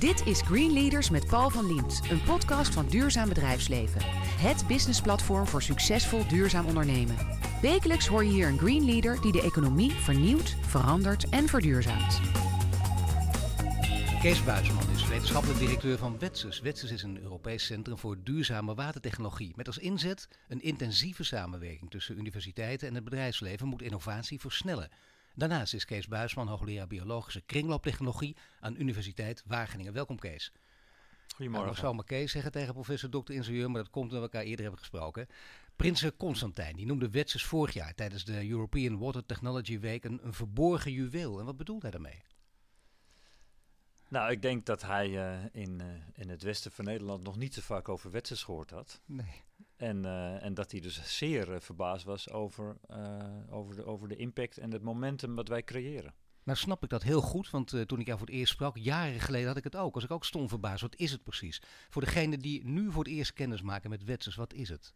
Dit is Green Leaders met Paul van Liemt, een podcast van Duurzaam Bedrijfsleven. Het businessplatform voor succesvol duurzaam ondernemen. Wekelijks hoor je hier een Green Leader die de economie vernieuwt, verandert en verduurzaamt. Kees Buisman is wetenschappelijk directeur van Wetsus. Wetsus is een Europees centrum voor duurzame watertechnologie. Met als inzet een intensieve samenwerking tussen universiteiten en het bedrijfsleven moet innovatie versnellen. Daarnaast is Kees Buisman hoogleraar biologische kringlooptechnologie aan Universiteit Wageningen. Welkom Kees. Goedemorgen. Nou, ik zou maar Kees zeggen tegen professor Dr. Ingenieur, maar dat komt omdat we elkaar eerder hebben gesproken. Prins Constantijn, die noemde Wetsus vorig jaar tijdens de European Water Technology Week een, een verborgen juweel. En wat bedoelt hij daarmee? Nou, ik denk dat hij uh, in, uh, in het westen van Nederland nog niet zo vaak over Wetsus gehoord had. Nee. En, uh, en dat hij dus zeer verbaasd was over, over, de, over de impact en het momentum wat wij creëren. Nou snap ik dat heel goed, want toen ik jou voor het eerst sprak, jaren geleden had ik het ook. Was ik ook stom verbaasd. Wat is het precies? Voor degene die nu voor het eerst kennis maken met Wetsus, wat is het?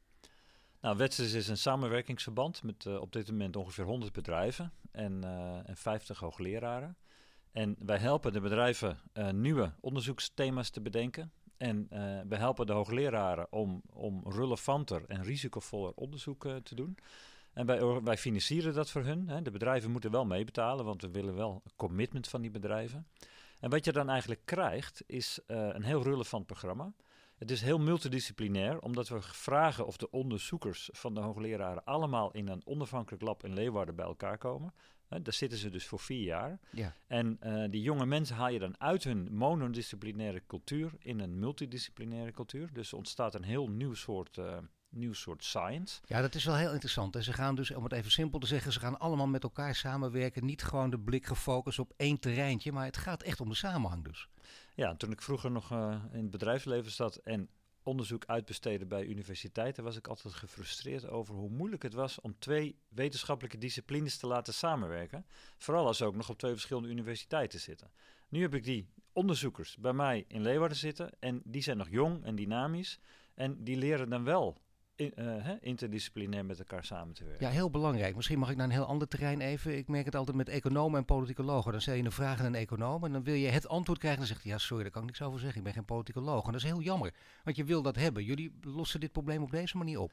Nou, Wetsus is een samenwerkingsverband met op dit moment ongeveer 100 bedrijven en, en 50 hoogleraren. En wij helpen de bedrijven nieuwe onderzoeksthema's te bedenken. En uh, we helpen de hoogleraren om, om relevanter en risicovoller onderzoek uh, te doen. En wij, wij financieren dat voor hun. Hè. De bedrijven moeten wel meebetalen, want we willen wel een commitment van die bedrijven. En wat je dan eigenlijk krijgt, is een heel relevant programma. Het is heel multidisciplinair, omdat we vragen of de onderzoekers van de hoogleraren allemaal in een onafhankelijk lab in Leeuwarden bij elkaar komen. Daar zitten ze dus voor vier jaar. Ja. En uh, die jonge mensen haal je dan uit hun monodisciplinaire cultuur in een multidisciplinaire cultuur. Dus ontstaat een heel nieuw soort uh, nieuw soort science. Ja, dat is wel heel interessant. En ze gaan dus, om het even simpel te zeggen, ze gaan allemaal met elkaar samenwerken. Niet gewoon de blik gefocust op één terreintje, maar het gaat echt om de samenhang dus. Ja, toen ik vroeger nog uh, in het bedrijfsleven zat en onderzoek uitbesteden bij universiteiten, was ik altijd gefrustreerd over hoe moeilijk het was om twee wetenschappelijke disciplines te laten samenwerken. Vooral als ze ook nog op twee verschillende universiteiten zitten. Nu heb ik die onderzoekers bij mij in Leeuwarden zitten en die zijn nog jong en dynamisch en die leren dan wel in, uh, interdisciplinair met elkaar samen te werken. Ja, heel belangrijk. Misschien mag ik naar een heel ander terrein even. Ik merk het altijd met economen en politicologen. Dan stel je een vraag aan een econoom en dan wil je het antwoord krijgen. En dan zegt hij, ja sorry, daar kan ik niks over zeggen. Ik ben geen politicoloog. En dat is heel jammer, want je wil dat hebben. Jullie lossen dit probleem op deze manier op.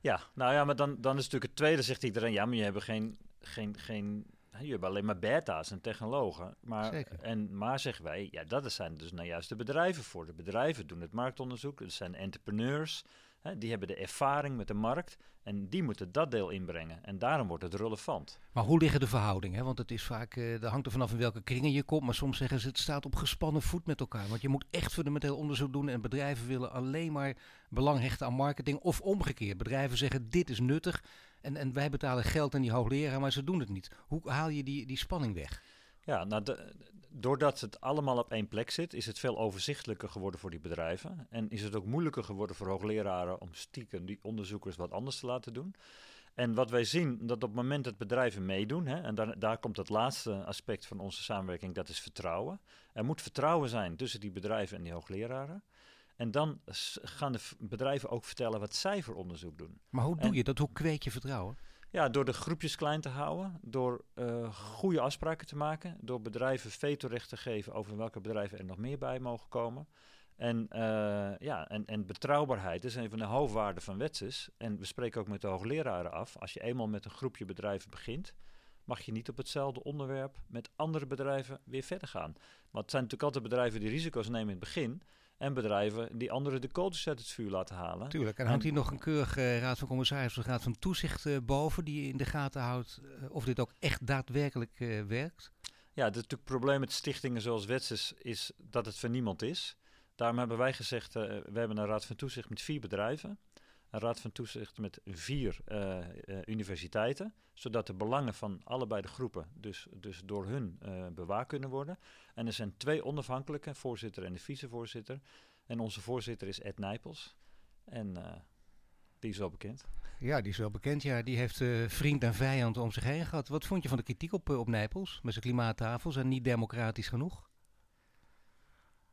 Ja, nou ja, maar dan, dan is natuurlijk het tweede, zegt iedereen, ja, maar je hebt geen, geen, geen je hebt alleen maar beta's en technologen. Maar, Zeker. En, maar zeggen wij, ja, dat zijn dus nou juist de bedrijven voor. De bedrijven doen het marktonderzoek, dat zijn entrepreneurs. Hè, die hebben de ervaring met de markt en die moeten dat deel inbrengen. En daarom wordt het relevant. Maar hoe liggen de verhoudingen? Want het is vaak, uh, hangt er vanaf in welke kringen je komt. Maar soms zeggen ze, het staat op gespannen voet met elkaar. Want je moet echt fundamenteel onderzoek doen. En bedrijven willen alleen maar belang hechten aan marketing. Of omgekeerd. Bedrijven zeggen, dit is nuttig. En, en wij betalen geld aan die hoogleraar, maar ze doen het niet. Hoe haal je die, die spanning weg? Ja, nou, de, doordat het allemaal op één plek zit, is het veel overzichtelijker geworden voor die bedrijven. En is het ook moeilijker geworden voor hoogleraren om stiekem die onderzoekers wat anders te laten doen. En wat wij zien, dat op het moment dat bedrijven meedoen, hè, en daar, daar komt het laatste aspect van onze samenwerking, dat is vertrouwen. Er moet vertrouwen zijn tussen die bedrijven en die hoogleraren. En dan gaan de bedrijven ook vertellen wat zij voor onderzoek doen. Maar hoe doe en, je dat? Hoe kweek je vertrouwen? Ja, door de groepjes klein te houden, door uh, goede afspraken te maken, door bedrijven vetorecht te geven over welke bedrijven er nog meer bij mogen komen. En, uh, ja, en, en betrouwbaarheid is een van de hoofdwaarden van Wetsus. En we spreken ook met de hoogleraren af, als je eenmaal met een groepje bedrijven begint, mag je niet op hetzelfde onderwerp met andere bedrijven weer verder gaan. Maar het zijn natuurlijk altijd bedrijven die risico's nemen in het begin. En bedrijven die anderen de codes uit het vuur laten halen. Tuurlijk. En hangt hier nog een keurige raad van commissarissen, raad van toezicht uh, boven, die in de gaten houdt uh, of dit ook echt daadwerkelijk uh, werkt? Ja, het natuurlijk probleem met stichtingen zoals Wetses is dat het voor niemand is. Daarom hebben wij gezegd, we hebben een raad van toezicht met vier bedrijven een raad van toezicht met vier uh, uh, universiteiten, zodat de belangen van allebei de groepen dus, dus door hun uh, bewaakt kunnen worden. En er zijn twee onafhankelijke, voorzitter en de vicevoorzitter. En onze voorzitter is Ed Nijpels. En die is wel bekend. Ja, die is wel bekend. Ja, die heeft vriend en vijand om zich heen gehad. Wat vond je van de kritiek op, op Nijpels met zijn klimaattafels en niet democratisch genoeg?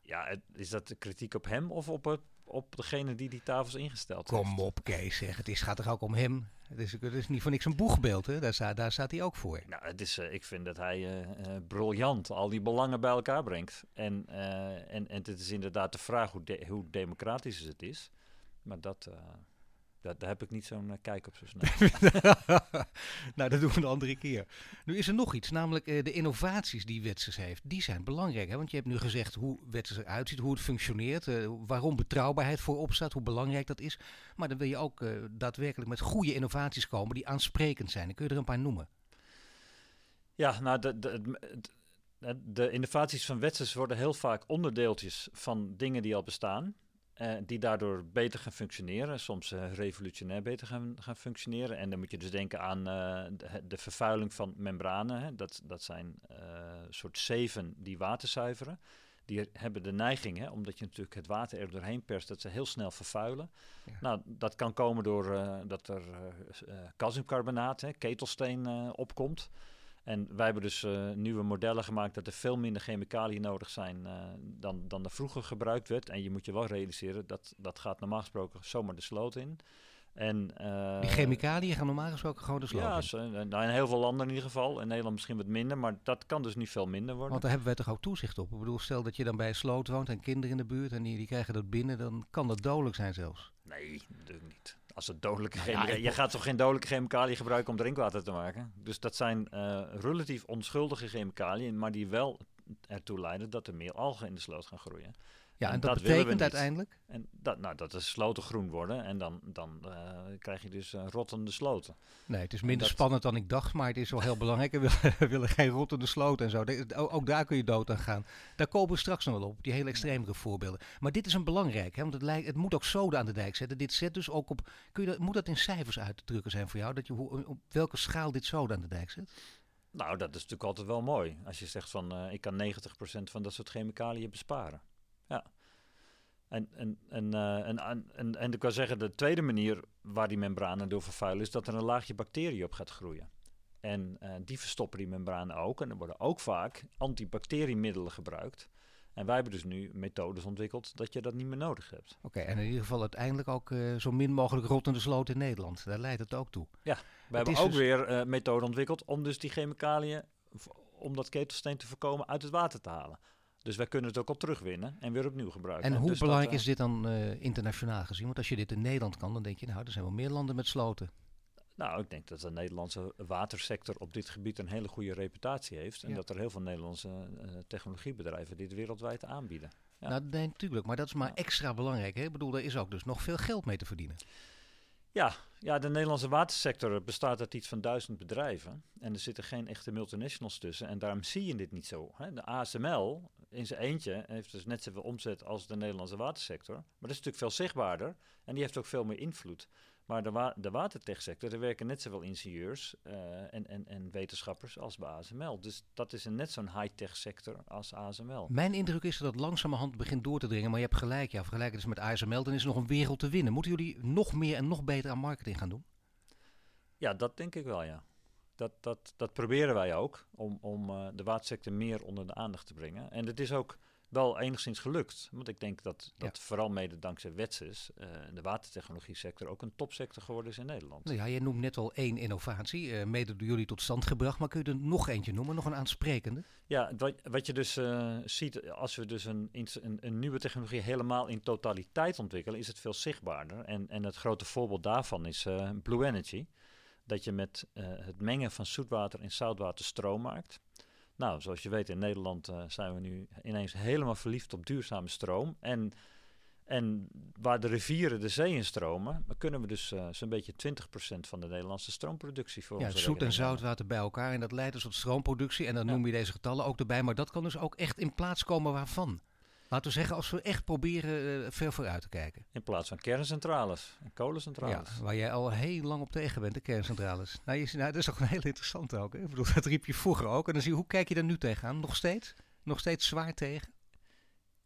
Ja, is dat de kritiek op hem of op, het, op degene die die tafels ingesteld Kom heeft? op, Kees. Zeg. Het is, gaat toch ook om hem? Het is, het is niet voor niks een boegbeeld, hè? Daar, staat, daar staat hij ook voor. Nou, het is, ik vind dat hij briljant al die belangen bij elkaar brengt. En, en, en het is inderdaad de vraag hoe, hoe democratisch het is. Maar dat, daar, daar, heb ik niet zo'n uh, kijk op zo snel. nou, dat doen we een andere keer. Nu is er nog iets, namelijk uh, de innovaties die Wetsers heeft. Die zijn belangrijk, hè? want je hebt nu gezegd hoe Wetsers eruit ziet, hoe het functioneert, uh, waarom betrouwbaarheid voorop staat, hoe belangrijk dat is. Maar dan wil je ook daadwerkelijk met goede innovaties komen die aansprekend zijn. Dan kun je er een paar noemen. Ja, nou, de, de, de, de innovaties van Wetsers worden heel vaak onderdeeltjes van dingen die al bestaan. Uh, die daardoor beter gaan functioneren, soms uh, revolutionair beter gaan, gaan functioneren. En dan moet je dus denken aan uh, de, de, vervuiling van membranen. Hè. Dat, dat zijn soort zeven die water zuiveren. Die hebben de neiging, hè, omdat je natuurlijk het water er doorheen perst, dat ze heel snel vervuilen. Ja. Nou, dat kan komen door dat er calciumcarbonaat, hè, ketelsteen, opkomt. En wij hebben dus uh, nieuwe modellen gemaakt dat er veel minder chemicaliën nodig zijn uh, dan, dan er vroeger gebruikt werd. En je moet je wel realiseren, dat, dat gaat normaal gesproken zomaar de sloot in. En, uh, Die chemicaliën gaan normaal gesproken gewoon de sloot ja, in? Ja, nou, in heel veel landen in ieder geval. In Nederland misschien wat minder, maar dat kan dus niet veel minder worden. Want daar hebben wij toch ook toezicht op? Ik bedoel, stel dat je dan bij een sloot woont en kinderen in de buurt en die, die krijgen dat binnen, dan kan dat dodelijk zijn zelfs. Nee, natuurlijk niet als het dodelijke nou chemicaliën... je gaat toch geen dodelijke chemicaliën gebruiken om drinkwater te maken? Dus dat zijn uh, relatief onschuldige chemicaliën, maar die wel ertoe leiden dat er meer algen in de sloot gaan groeien. Ja, en, en dat, dat betekent uiteindelijk? En dat, nou, dat de sloten groen worden en dan, dan uh, krijg je dus uh, rottende sloten. Nee, het is minder dat... spannend dan ik dacht, maar het is wel heel belangrijk. We willen, geen rottende sloten en zo. De, ook daar kun je dood aan gaan. Daar komen we straks nog wel op, die hele extremere voorbeelden. Maar dit is een belangrijk, hè, want het, lijkt, het moet ook zoden aan de dijk zetten. Dit zet dus ook op, kun je dat, moet dat in cijfers uit te drukken zijn voor jou? Dat je, op welke schaal dit zoden aan de dijk zet? Nou, dat is natuurlijk altijd wel mooi. Als je zegt van, uh, ik kan 90% van dat soort chemicaliën besparen. Ja. En, en, en, uh, en, en, en, ik kan zeggen, de tweede manier waar die membranen door vervuilen is dat er een laagje bacteriën op gaat groeien. En uh, die verstoppen die membranen ook. En er worden ook vaak antibacteriemiddelen gebruikt. En wij hebben dus nu methodes ontwikkeld dat je dat niet meer nodig hebt. Oké, okay, en in ieder geval uiteindelijk ook uh, zo min mogelijk rottende sloot in Nederland. Daar leidt het ook toe. Ja, we hebben ook dus... weer uh, methoden ontwikkeld om dus die chemicaliën, om dat ketelsteen te voorkomen, uit het water te halen. Dus wij kunnen het ook al terugwinnen en weer opnieuw gebruiken. En hoe dus belangrijk dat, uh, is dit dan uh, internationaal gezien? Want als je dit in Nederland kan, dan denk je, nou, er zijn wel meer landen met sloten. Nou, ik denk dat de Nederlandse watersector op dit gebied een hele goede reputatie heeft. En ja. dat er heel veel Nederlandse uh, technologiebedrijven dit wereldwijd aanbieden. Ja. Nou, nee, natuurlijk. Maar dat is maar ja. extra belangrijk. Hè? Ik bedoel, er is ook dus nog veel geld mee te verdienen. Ja, ja, de Nederlandse watersector bestaat uit iets van duizend bedrijven. En er zitten geen echte multinationals tussen. En daarom zie je dit niet zo. Hè? De ASML in zijn eentje heeft dus net zoveel omzet als de Nederlandse watersector. Maar dat is natuurlijk veel zichtbaarder. En die heeft ook veel meer invloed. Maar de, wa de watertechsector, er werken net zoveel ingenieurs uh, en, en, en wetenschappers als bij ASML. Dus dat is een net zo'n high-tech sector als ASML. Mijn indruk is dat het langzamerhand begint door te dringen. Maar je hebt gelijk, ja, vergelijk het dus met ASML, dan is er nog een wereld te winnen. Moeten jullie nog meer en nog beter aan marketing gaan doen? Ja, dat denk ik wel, ja. Dat, dat, dat proberen wij ook, om, om uh, de watersector meer onder de aandacht te brengen. En het is ook wel enigszins gelukt. Want ik denk dat, dat ja. vooral mede dankzij Wetses uh, de watertechnologie sector ook een topsector geworden is in Nederland. Nou ja, je noemt net al één innovatie, uh, mede door jullie tot stand gebracht. Maar kun je er nog eentje noemen, nog een aansprekende? Ja, wat, wat je dus uh, ziet, als we dus een, een, een, nieuwe technologie helemaal in totaliteit ontwikkelen, is het veel zichtbaarder. En, en het grote voorbeeld daarvan is Blue Energy. Dat je met het mengen van zoetwater en zoutwater stroom maakt. Nou, zoals je weet in Nederland uh, zijn we nu ineens helemaal verliefd op duurzame stroom. En, en waar de rivieren de zee in stromen, kunnen we dus uh, zo'n beetje 20% van de Nederlandse stroomproductie voor Ja, zoet en zoutwater bij elkaar en dat leidt dus tot stroomproductie. En dan ja. noem je deze getallen ook erbij, maar dat kan dus ook echt in plaats komen waarvan? Laten we zeggen, als we echt proberen uh, ver vooruit te kijken. In plaats van kerncentrales en kolencentrales. Ja, waar jij al heel lang op tegen bent, de kerncentrales. Nou, je, nou dat is toch een heel interessant ook. Hè? Ik bedoel, dat riep je vroeger ook. En dan zie je, hoe kijk je daar nu tegenaan? Nog steeds? Nog steeds zwaar tegen?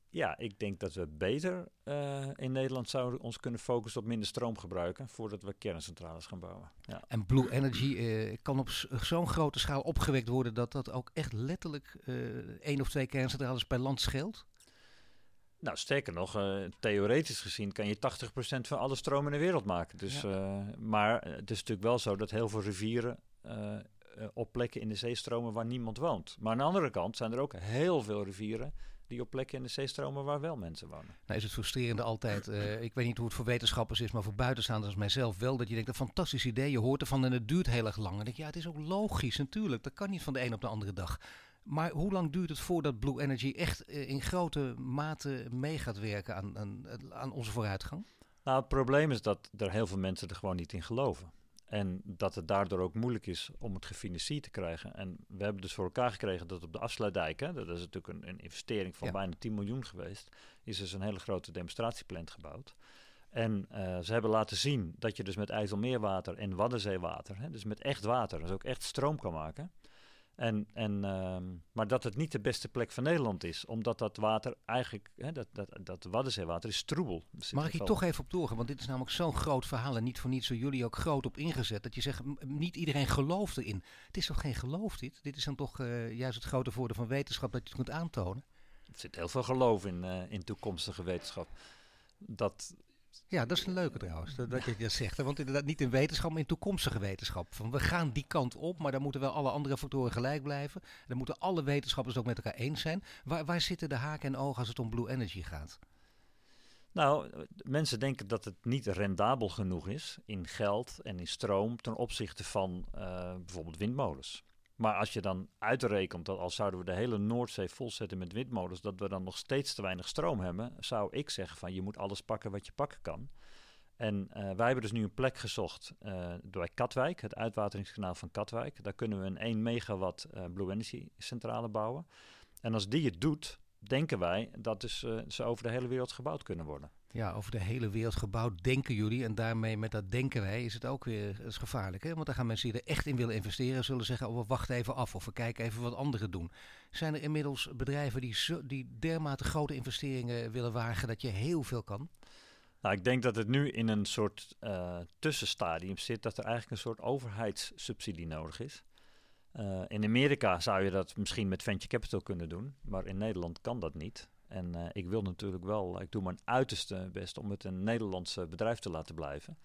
Ja, ik denk dat we beter uh, in Nederland zouden ons kunnen focussen op minder stroom gebruiken voordat we kerncentrales gaan bouwen. Ja. En Blue Energy uh, kan op zo'n grote schaal opgewekt worden dat dat ook echt letterlijk uh, één of twee kerncentrales per land scheelt? Nou, sterker nog, uh, theoretisch gezien kan je 80% van alle stroom in de wereld maken. Dus, uh, maar het is natuurlijk wel zo dat heel veel rivieren uh, op plekken in de zee stromen waar niemand woont. Maar aan de andere kant zijn er ook heel veel rivieren die op plekken in de zee stromen waar wel mensen wonen. Nou is het frustrerende altijd, ik weet niet hoe het voor wetenschappers is, maar voor buitenstaanders als mijzelf wel, dat je denkt, een fantastisch idee, je hoort ervan en het duurt heel erg lang. En dan denk je, ja, het is ook logisch natuurlijk, dat kan niet van de een op de andere dag. Maar hoe lang duurt het voordat Blue Energy echt eh, in grote mate mee gaat werken aan, aan, aan onze vooruitgang? Nou, het probleem is dat er heel veel mensen er gewoon niet in geloven. En dat het daardoor ook moeilijk is om het gefinancierd te krijgen. En we hebben dus voor elkaar gekregen dat op de afsluitdijk, hè, dat is natuurlijk een, een investering van bijna 10 miljoen geweest, is dus een hele grote demonstratieplant gebouwd. En uh, ze hebben laten zien dat je dus met IJsselmeerwater en Waddenzeewater, hè, dus met echt water, dus ook echt stroom kan maken. En, en, uh, maar dat het niet de beste plek van Nederland is, omdat dat water eigenlijk, hè, dat, dat, dat Waddenzeewater is troebel. Mag ik hier toch even op doorgaan, want dit is namelijk zo'n groot verhaal en niet voor niets zo jullie ook groot op ingezet, dat je zegt, niet iedereen gelooft erin. Het is toch geen geloof dit? Dit is dan toch uh, juist het grote voordeel van wetenschap dat je het kunt aantonen? Er zit heel veel geloof in, uh, in toekomstige wetenschap. Dat, ja, dat is een leuke trouwens, dat, je dat zegt. Want inderdaad niet in wetenschap, maar in toekomstige wetenschap. Van we gaan die kant op, maar dan moeten wel alle andere factoren gelijk blijven. Dan moeten alle wetenschappers ook met elkaar eens zijn. Waar, waar zitten de haken en ogen als het om blue energy gaat? Nou, mensen denken dat het niet rendabel genoeg is in geld en in stroom ten opzichte van uh, bijvoorbeeld windmolens. Maar als je dan uitrekent dat als zouden we de hele Noordzee volzetten met windmolens, dat we dan nog steeds te weinig stroom hebben, zou ik zeggen van je moet alles pakken wat je pakken kan. En uh, wij hebben dus nu een plek gezocht uh, door Katwijk, het uitwateringskanaal van Katwijk. Daar kunnen we een 1 megawatt uh, Blue Energy centrale bouwen. En als die het doet, denken wij dat dus, ze over de hele wereld gebouwd kunnen worden ja, over de hele wereld gebouwd, denken jullie. En daarmee met dat denken wij is het ook weer is gevaarlijk. Hè? Want dan gaan mensen die er echt in willen investeren, zullen zeggen, oh, we wachten even af of we kijken even wat anderen doen. Zijn er inmiddels bedrijven die, die dermate grote investeringen willen wagen dat je heel veel kan? Nou, ik denk dat het nu in een soort uh, tussenstadium zit dat er eigenlijk een soort overheidssubsidie nodig is. Uh, in Amerika zou je dat misschien met venture capital kunnen doen, maar in Nederland kan dat niet. En uh, ik wil natuurlijk wel, ik doe mijn uiterste best om het een Nederlands bedrijf te laten blijven.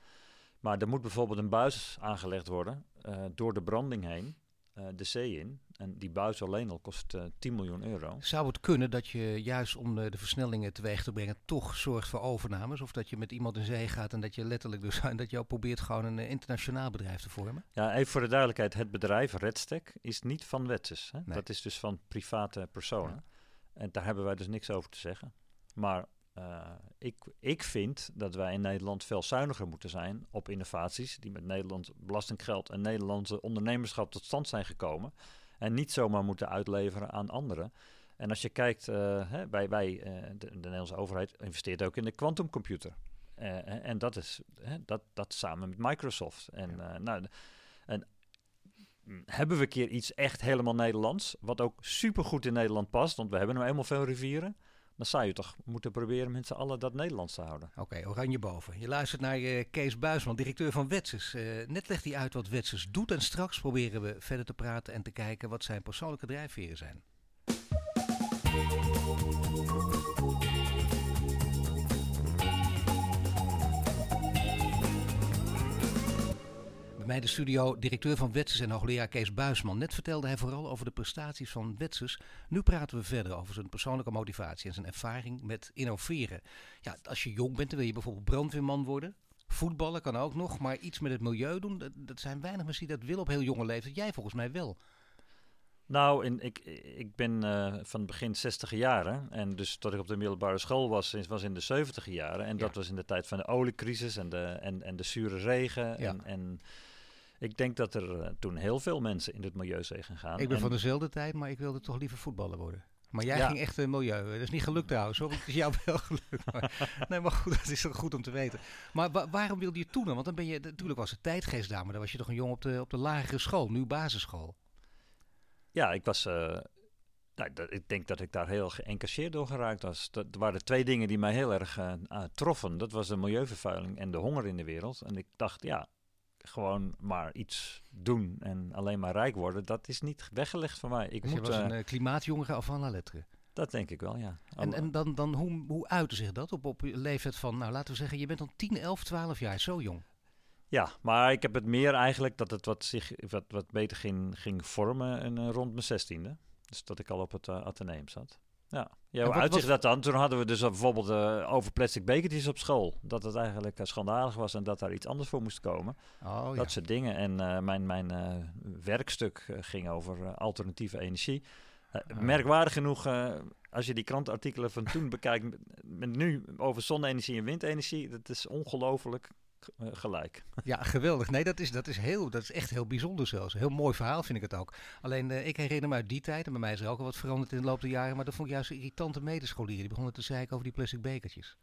Maar er moet bijvoorbeeld een buis aangelegd worden uh, door de branding heen, uh, de zee in. En die buis alleen al kost 10 miljoen euro. Zou het kunnen dat je juist om de, de versnellingen teweeg te brengen toch zorgt voor overnames? Of dat je met iemand in zee gaat en dat je letterlijk dus dat je ook probeert gewoon een internationaal bedrijf te vormen? Ja, even voor de duidelijkheid. Het bedrijf Redstack is niet van Wetses. Hè? Nee. Dat is dus van private personen. Ja. En daar hebben wij dus niks over te zeggen. Maar uh, ik, ik vind dat wij in Nederland veel zuiniger moeten zijn op innovaties die met Nederlands belastinggeld en Nederlandse ondernemerschap tot stand zijn gekomen. En niet zomaar moeten uitleveren aan anderen. En als je kijkt, uh, hè, wij, wij uh, de, de, Nederlandse overheid investeert ook in de quantumcomputer. en dat is hè, dat, dat samen met Microsoft. En, ja. nou, en hebben we een keer iets echt helemaal Nederlands, wat ook supergoed in Nederland past, want we hebben nou eenmaal veel rivieren, dan zou je toch moeten proberen met z'n allen dat Nederlands te houden. Oké, oranje boven. Je luistert naar uh, Kees Buisman, directeur van Wetsers. Uh, net legt hij uit wat Wetsers doet en straks proberen we verder te praten en te kijken wat zijn persoonlijke drijfveren zijn. Mij de studio directeur van Wetsers en hoogleraar Kees Buisman. Net vertelde hij vooral over de prestaties van Wetsers. Nu praten we verder over zijn persoonlijke motivatie en zijn ervaring met innoveren. Ja, als je jong bent, dan wil je bijvoorbeeld brandweerman worden. Voetballen kan ook nog, maar iets met het milieu doen, dat, dat zijn weinig mensen die dat willen op heel jonge leeftijd. Jij volgens mij wel. Nou, in, ik, ik ben uh, van begin 60 jaren. En dus tot ik op de middelbare school was, was in de 70 jaren. En ja. dat was in de tijd van de oliecrisis en de, en, en de zure regen. Ja. En, en ik denk dat er uh, toen heel veel mensen in het milieu zijn gegaan. Ik ben en van dezelfde tijd, maar ik wilde toch liever voetballer worden. Maar jij ja. ging echt een milieu. Dat is niet gelukt trouwens. Hoor. Het is jou wel gelukt. Maar, nee, maar goed, dat is toch goed om te weten. Maar wa waarom wilde je toen dan? Want dan ben je, natuurlijk was het tijdgeest daar, maar dan was je toch een jongen op de, op de lagere school, nu basisschool. Ja, ik was... Uh, nou, ik denk dat ik daar heel geëncasseerd door geraakt was. Dat waren twee dingen die mij heel erg uh, troffen. Dat was de milieuvervuiling en de honger in de wereld. En ik dacht, ja, gewoon maar iets doen en alleen maar rijk worden, dat is niet weggelegd voor mij. Ik dus moet, je was een uh, klimaatjongen af van la lettre. Dat denk ik wel, ja. En, en dan, dan hoe, hoe uitte zich dat op, op je leeftijd van, nou laten we zeggen, je bent dan 10, 11, 12 jaar, zo jong. Ja, maar ik heb het meer eigenlijk dat het wat, zich, wat, wat beter ging, ging vormen en, uh, rond mijn zestiende. Dus dat ik al op het uh, ateneum zat. Ja, ja hoe uitzicht dat dan? Toen hadden we dus bijvoorbeeld uh, over plastic bekertjes op school. Dat het eigenlijk uh, schandalig was en dat daar iets anders voor moest komen. Oh, dat ja. soort dingen. En uh, mijn, mijn werkstuk ging over alternatieve energie. Oh. Merkwaardig genoeg, als je die krantartikelen van toen bekijkt, met, met nu over zonne-energie en windenergie, dat is ongelooflijk gelijk. Ja, geweldig. Nee, dat is, dat, is heel, dat is echt heel bijzonder zelfs. Heel mooi verhaal vind ik het ook. Alleen, uh, ik herinner me uit die tijd, en bij mij is er ook al wat veranderd in de loop der jaren, maar dat vond ik juist irritante medescholieren. Die begonnen te zeiken over die plastic bekertjes.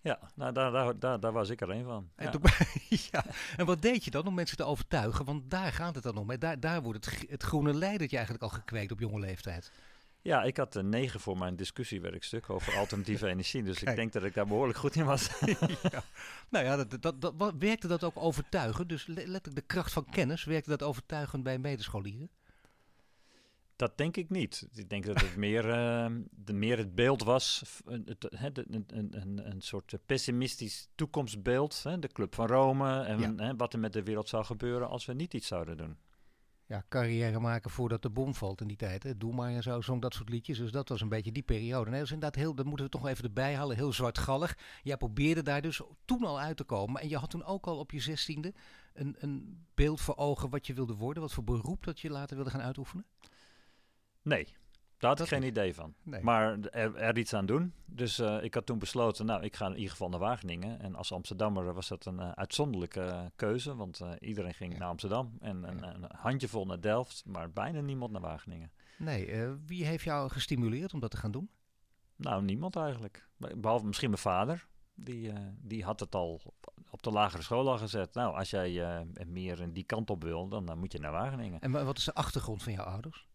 Ja, nou, daar, daar, daar, daar was ik er een van. En, Ja. toen, ja. en wat deed je dan om mensen te overtuigen? Want daar gaat het dan om. Hè? Daar, daar wordt het, het groene leidertje eigenlijk al gekweekt op jonge leeftijd. Ja, ik had een negen voor mijn discussiewerkstuk over alternatieve energie. Dus Kijk. ik denk dat ik daar behoorlijk goed in was. ja. Nou ja, dat, dat, dat, wat- werkte dat ook overtuigend? Dus le- letterlijk de kracht van kennis, werkte dat overtuigend bij medescholieren? Dat denk ik niet. Ik denk dat het meer, eh, de, meer het beeld was, het, een, een, een, soort pessimistisch toekomstbeeld. Hè, de Club van Rome en Ja. hè, wat er met de wereld zou gebeuren als we niet iets zouden doen. Ja, carrière maken voordat de bom valt in die tijd. Hè? Doe maar en zo, zong dat soort liedjes. Dus dat was een beetje die periode. Nee, dat inderdaad heel, dat moeten we toch even erbij halen, heel zwartgallig. Jij probeerde daar dus toen al uit te komen. En je had toen ook al op je zestiende een, een beeld voor ogen wat je wilde worden. Wat voor beroep dat je later wilde gaan uitoefenen? Nee, daar had Dat ik geen niet. idee van. Nee. Maar er, er iets aan doen. Dus eh, ik had toen besloten, nou, ik ga in ieder geval naar Wageningen. En als Amsterdammer was dat een eh, uitzonderlijke keuze. Want eh, iedereen ging Ja. naar Amsterdam en een, een handjevol naar Delft. Maar bijna niemand naar Wageningen. Nee, wie heeft jou gestimuleerd om dat te gaan doen? Nou, niemand eigenlijk. Be- Behalve misschien mijn vader. Die, die had het al op, de lagere school al gezet. Nou, als jij meer in die kant op wil, dan moet je naar Wageningen. En wa- wat is de achtergrond van jouw ouders?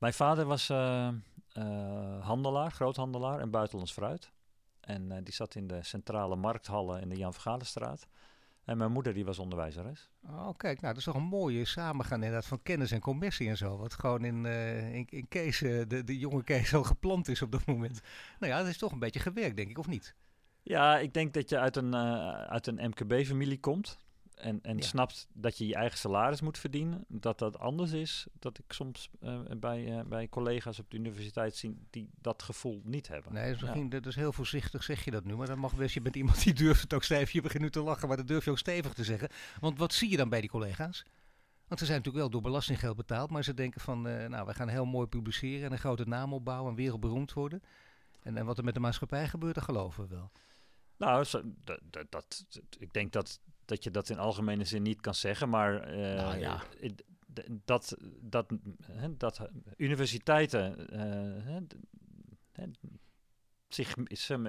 Mijn vader was eh, eh, handelaar, groothandelaar en buitenlands fruit. En eh, die zat in de centrale markthallen in de Jan Vergalenstraat. En mijn moeder die was onderwijzeres. Oh, kijk, nou, dat is toch een mooie samengaan inderdaad van kennis en commercie en zo. Wat gewoon in, in, in Kees, de, de jonge Kees al geplant is op dat moment. Nou ja, dat is toch een beetje gewerkt, denk ik, of niet? Ja, ik denk dat je uit een, uit een MKB-familie komt. En, en Ja. snapt dat je je eigen salaris moet verdienen. Dat dat anders is. Dat ik soms eh, bij, eh, bij collega's op de universiteit zie die dat gevoel niet hebben. Nee, dat is, Ja. misschien, dat is heel voorzichtig zeg je dat nu, maar dat mag best. Je bent iemand die durft het ook stevig. Je begint nu te lachen, maar dat durf je ook stevig te zeggen. Want wat zie je dan bij die collega's? Want ze zijn natuurlijk wel door belastinggeld betaald, maar ze denken van, eh, nou, wij gaan heel mooi publiceren en een grote naam opbouwen en wereldberoemd worden. En, en wat er met de maatschappij gebeurt, dat geloven we wel. Nou, dat, dat, dat, ik denk dat, dat je dat in algemene zin niet kan zeggen, maar Nou ja. d- dat, dat, hè, dat universiteiten eh, hè, hè, zich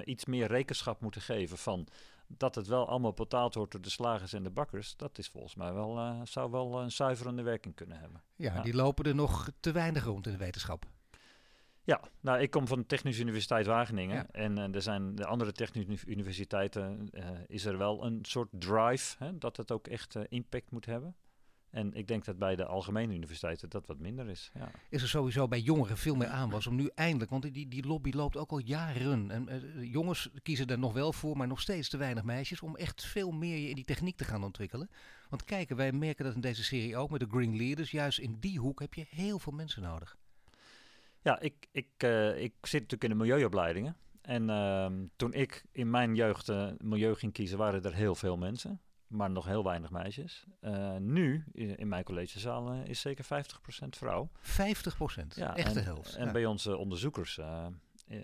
iets meer rekenschap moeten geven van dat het wel allemaal betaald wordt door de slagers en de bakkers, dat is volgens mij wel, eh, zou wel een zuiverende werking kunnen hebben. Ja, Ja. die lopen er nog te weinig rond in de wetenschap. Ja, nou, ik kom van de Technische Universiteit Wageningen. Ja. En eh, er zijn de andere technische universiteiten, eh, is er wel een soort drive hè, dat het ook echt eh, impact moet hebben. En ik denk dat bij de algemene universiteiten dat wat minder is. Ja. Is er sowieso bij jongeren veel meer aanwas om nu eindelijk, want die, die lobby loopt ook al jaren. En jongens kiezen er nog wel voor, maar nog steeds te weinig meisjes, om echt veel meer je in die techniek te gaan ontwikkelen. Want kijken, wij merken dat in deze serie ook met de Green Leaders, juist in die hoek heb je heel veel mensen nodig. Ja, ik, ik, eh, ik zit natuurlijk in de milieuopleidingen. En ehm, toen ik in mijn jeugd eh, milieu ging kiezen, waren er heel veel mensen. Maar nog heel weinig meisjes. Eh, nu, in, mijn collegezaal, is zeker 50% vrouw. 50 procent, Ja, echt de helft. En Ja. bij onze onderzoekers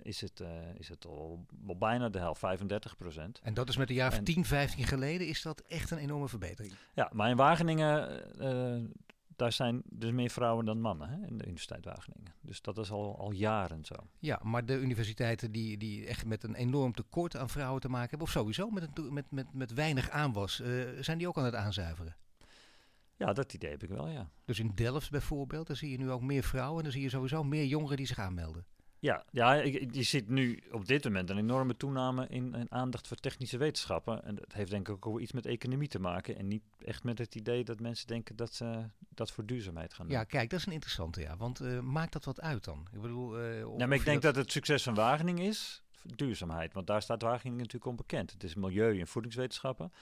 is, het, is het al bijna de helft, 35 procent. En dat is met een jaar of en- 10, 15 geleden, is dat echt een enorme verbetering. Ja, maar in Wageningen, daar zijn dus meer vrouwen dan mannen hè, in de Universiteit Wageningen. Dus dat is al, al jaren zo. Ja, maar de universiteiten die, die echt met een enorm tekort aan vrouwen te maken hebben, of sowieso met, een, met, met, met weinig aanwas, eh, zijn die ook aan het aanzuiveren. Ja, dat idee heb ik wel, ja. Dus in Delft bijvoorbeeld, daar zie je nu ook meer vrouwen en dan zie je sowieso meer jongeren die zich aanmelden. Ja, ja je ziet nu op dit moment een enorme toename in, in, aandacht voor technische wetenschappen. En dat heeft denk ik ook iets met economie te maken. En niet echt met het idee dat mensen denken dat ze dat voor duurzaamheid gaan doen. Ja, kijk, dat is een interessante, ja. Want uh, maakt dat wat uit dan? Ik bedoel... Uh, ja, maar ik denk dat... het succes van Wageningen is duurzaamheid. Want daar staat Wageningen natuurlijk onbekend. Het is milieu- en voedingswetenschappen.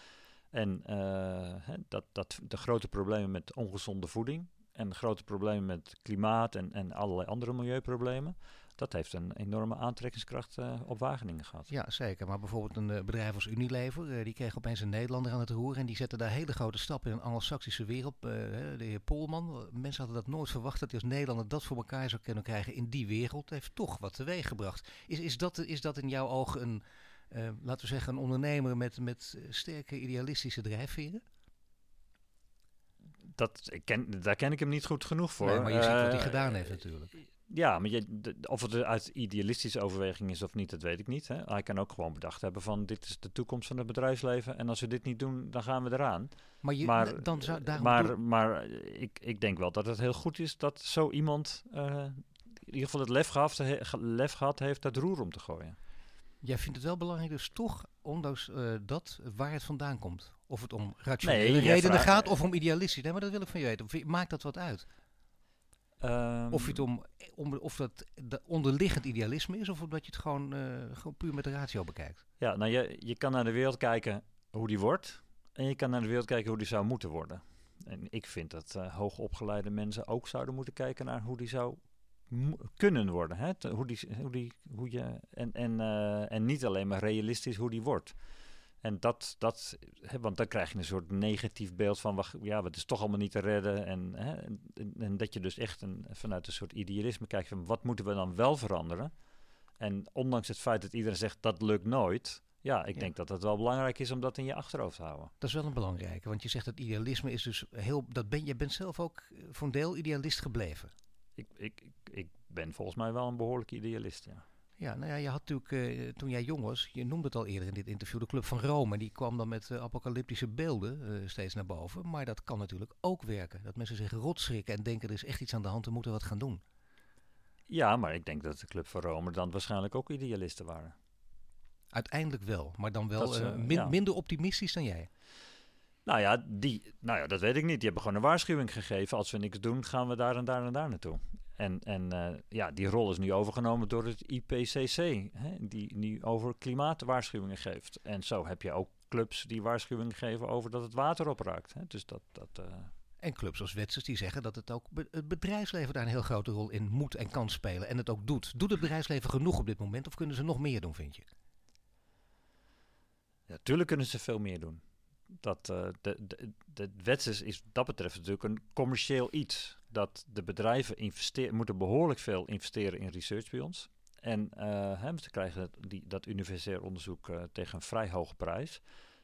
En uh, dat, dat de grote problemen met ongezonde voeding en grote problemen met klimaat en, en allerlei andere milieuproblemen dat heeft een enorme aantrekkingskracht uh, op Wageningen gehad. Ja, zeker. Maar bijvoorbeeld een uh, bedrijf als Unilever, uh, die kreeg opeens een Nederlander aan het roer en die zette daar hele grote stappen in een anglo-saxische wereld. de heer Polman, mensen hadden dat nooit verwacht dat hij als Nederlander dat voor elkaar zou kunnen krijgen in die wereld. heeft toch wat teweeg gebracht. Is, is, dat, is dat in jouw ogen een, laten we zeggen, een ondernemer met, met sterke idealistische drijfveren? Dat, ik ken, daar ken ik hem niet goed genoeg voor. Nee, maar je ziet wat hij gedaan heeft natuurlijk. Ja, maar je, of het uit idealistische overweging is of niet, dat weet ik niet. Hè. Hij kan ook gewoon bedacht hebben van dit is de toekomst van het bedrijfsleven. En als we dit niet doen, dan gaan we eraan. Maar, je, maar, dan zou, maar, maar ik, ik denk wel dat het heel goed is dat zo iemand uh, in ieder geval het lef gehad, lef gehad heeft dat roer om te gooien. Jij vindt het wel belangrijk dus toch, ondanks uh, dat, waar het vandaan komt. Of het om rationele nee, redenen gaat of om idealistisch. Nee, maar dat wil ik van je weten. Maakt dat wat uit? Um, of, het om, om, of dat de onderliggend idealisme is, of omdat je het gewoon, uh, gewoon puur met de ratio bekijkt. Ja, nou je, je kan naar de wereld kijken hoe die wordt. En je kan naar de wereld kijken hoe die zou moeten worden. En ik vind dat uh, hoogopgeleide mensen ook zouden moeten kijken naar hoe die zou kunnen worden. Hè? Hoe die, hoe die, hoe je, en, en, uh, en niet alleen maar realistisch hoe die wordt. En dat, dat hè, want dan krijg je een soort negatief beeld van, wacht, ja, het is toch allemaal niet te redden. En, hè, en, en, dat je dus echt een, vanuit een soort idealisme kijkt van, wat moeten we dan wel veranderen? En ondanks het feit dat iedereen zegt, dat lukt nooit, ja, ik denk dat het wel belangrijk is om dat in je achterhoofd te houden. Dat is wel een belangrijke, want je zegt dat idealisme is dus heel, dat ben, je bent zelf ook voor een deel idealist gebleven. Ik, ik, ik, ik ben volgens mij wel een behoorlijk idealist, ja. Ja, nou ja, je had natuurlijk uh, toen jij jong was, je noemde het al eerder in dit interview, de Club van Rome. Die kwam dan met uh, apocalyptische beelden uh, steeds naar boven. Maar dat kan natuurlijk ook werken. Dat mensen zich rotschrikken en denken er is echt iets aan de hand, we moeten wat gaan doen. Ja, maar ik denk dat de Club van Rome dan waarschijnlijk ook idealisten waren. Uiteindelijk wel, maar dan wel min, ja. minder optimistisch dan jij. Nou ja, die, nou ja, dat weet ik niet. Die hebben gewoon een waarschuwing gegeven. Als we niks doen, gaan we daar en daar en daar naartoe. En, en uh, ja, die rol is nu overgenomen door het IPCC, hè, die nu over klimaatwaarschuwingen geeft. En zo heb je ook clubs die waarschuwingen geven over dat het water opraakt. Hè. Dus dat, dat, uh... En clubs als Wetsers die zeggen dat het ook be het bedrijfsleven daar een heel grote rol in moet en kan spelen. En het ook doet. Doet het bedrijfsleven genoeg op dit moment of kunnen ze nog meer doen, vind je? Ja, tuurlijk kunnen ze veel meer doen. Dat, uh, de, de, de Wetsers is dat betreft natuurlijk een commercieel iets dat de bedrijven investeren, moeten behoorlijk veel investeren in research bij ons. En uh, ze krijgen die, dat universitair onderzoek uh, tegen een vrij hoge prijs.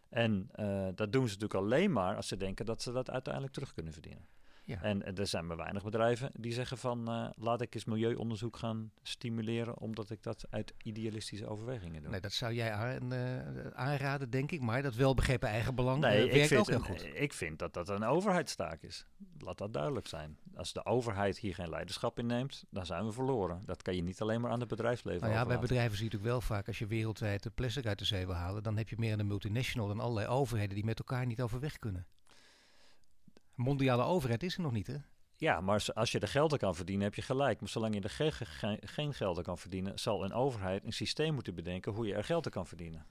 En dat doen ze natuurlijk alleen maar als ze denken dat ze dat uiteindelijk terug kunnen verdienen. Ja. En, er zijn maar weinig bedrijven die zeggen van uh, laat ik eens milieuonderzoek gaan stimuleren omdat ik dat uit idealistische overwegingen doe. Nee, dat zou jij aan, uh, aanraden, denk ik, maar dat wel begrepen eigen belang nee, uh, werkt vind, ook heel goed. Ik vind dat dat een overheidstaak is. Laat dat duidelijk zijn. Als de overheid hier geen leiderschap in neemt, dan zijn we verloren. Dat kan je niet alleen maar aan het bedrijfsleven nou ja, bij bedrijven zie je natuurlijk wel vaak als je wereldwijd de plastic uit de zee wil halen, dan heb je meer een multinational dan allerlei overheden die met elkaar niet overweg kunnen mondiale overheid is er nog niet, hè? Ja, maar als je er geld kan verdienen, heb je gelijk. Maar zolang je er ge ge geen geld kan verdienen, zal een overheid een systeem moeten bedenken hoe je er geld kan verdienen.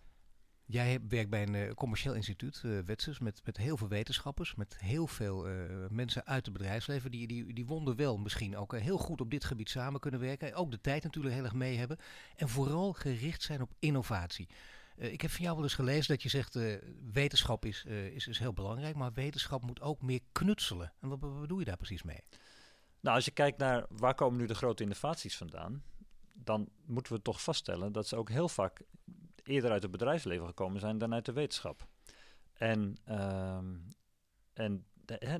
Jij werkt bij een uh, commercieel instituut, uh, Wetsers, met, met heel veel wetenschappers, met heel veel uh, mensen uit het bedrijfsleven. Die, die, die wonden wel misschien ook heel goed op dit gebied samen kunnen werken. Ook de tijd natuurlijk heel erg mee hebben. En vooral gericht zijn op innovatie. Uh, ik heb van jou wel eens gelezen dat je zegt, uh, wetenschap is, uh, is, is heel belangrijk, maar wetenschap moet ook meer knutselen. En wat, bedoel je daar precies mee? Nou, als je kijkt naar waar komen nu de grote innovaties vandaan, dan moeten we toch vaststellen dat ze ook heel vaak eerder uit het bedrijfsleven gekomen zijn dan uit de wetenschap. En, uh, en,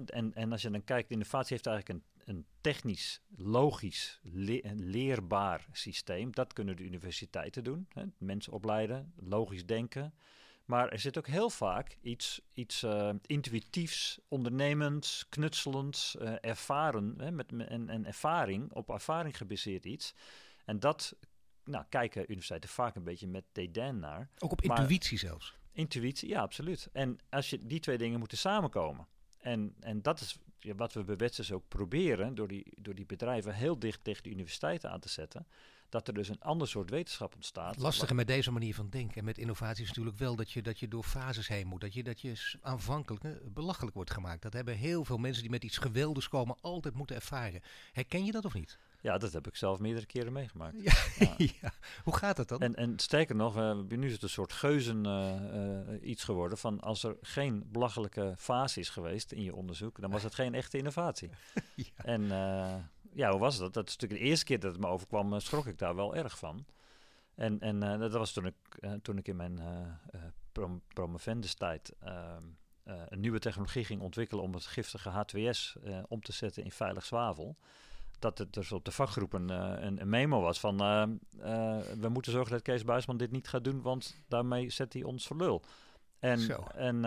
en, en als je dan kijkt, innovatie heeft eigenlijk een een technisch, logisch, leerbaar systeem. Dat kunnen de universiteiten doen. Hè? Mensen opleiden, logisch denken. Maar er zit ook heel vaak iets, iets uh, intuïtiefs, ondernemends, knutselends, uh, ervaren, hè, met, en, en ervaring, op ervaring gebaseerd iets. En dat nou, kijken universiteiten vaak een beetje met dédain naar. Ook op Maar- intuïtie zelfs. Intuïtie, ja, absoluut. En als je die twee dingen moeten samenkomen. En, en dat is wat we bij Wetsers ook proberen, door die, door die bedrijven heel dicht tegen de universiteiten aan te zetten. Dat er dus een ander soort wetenschap ontstaat. Lastige met deze manier van denken en met innovatie is natuurlijk wel dat je, dat je door fases heen moet. Dat je, dat je aanvankelijk eh, belachelijk wordt gemaakt. Dat hebben heel veel mensen die met iets geweldigs komen altijd moeten ervaren. Herken je dat of niet? Ja, dat heb ik zelf meerdere keren meegemaakt. Ja. Ja. ja. Hoe gaat dat dan? En, en sterker nog, eh, nu is het een soort geuzen eh, eh, iets geworden van als er geen belachelijke fase is geweest in je onderzoek, dan was het geen echte innovatie. Ja. En eh, ja, hoe was dat? Dat is natuurlijk de eerste keer dat het me overkwam, schrok ik daar wel erg van. En, en dat was toen ik, toen ik in mijn prom promovendustijd ehm, eh, een nieuwe technologie ging ontwikkelen om het giftige H2S eh, om te zetten in veilig zwavel. Dat het dus op de vakgroepen eh, een, een memo was van eh, eh, we moeten zorgen dat Kees Buisman dit niet gaat doen, want daarmee zet hij ons voor lul. En, Zo. en,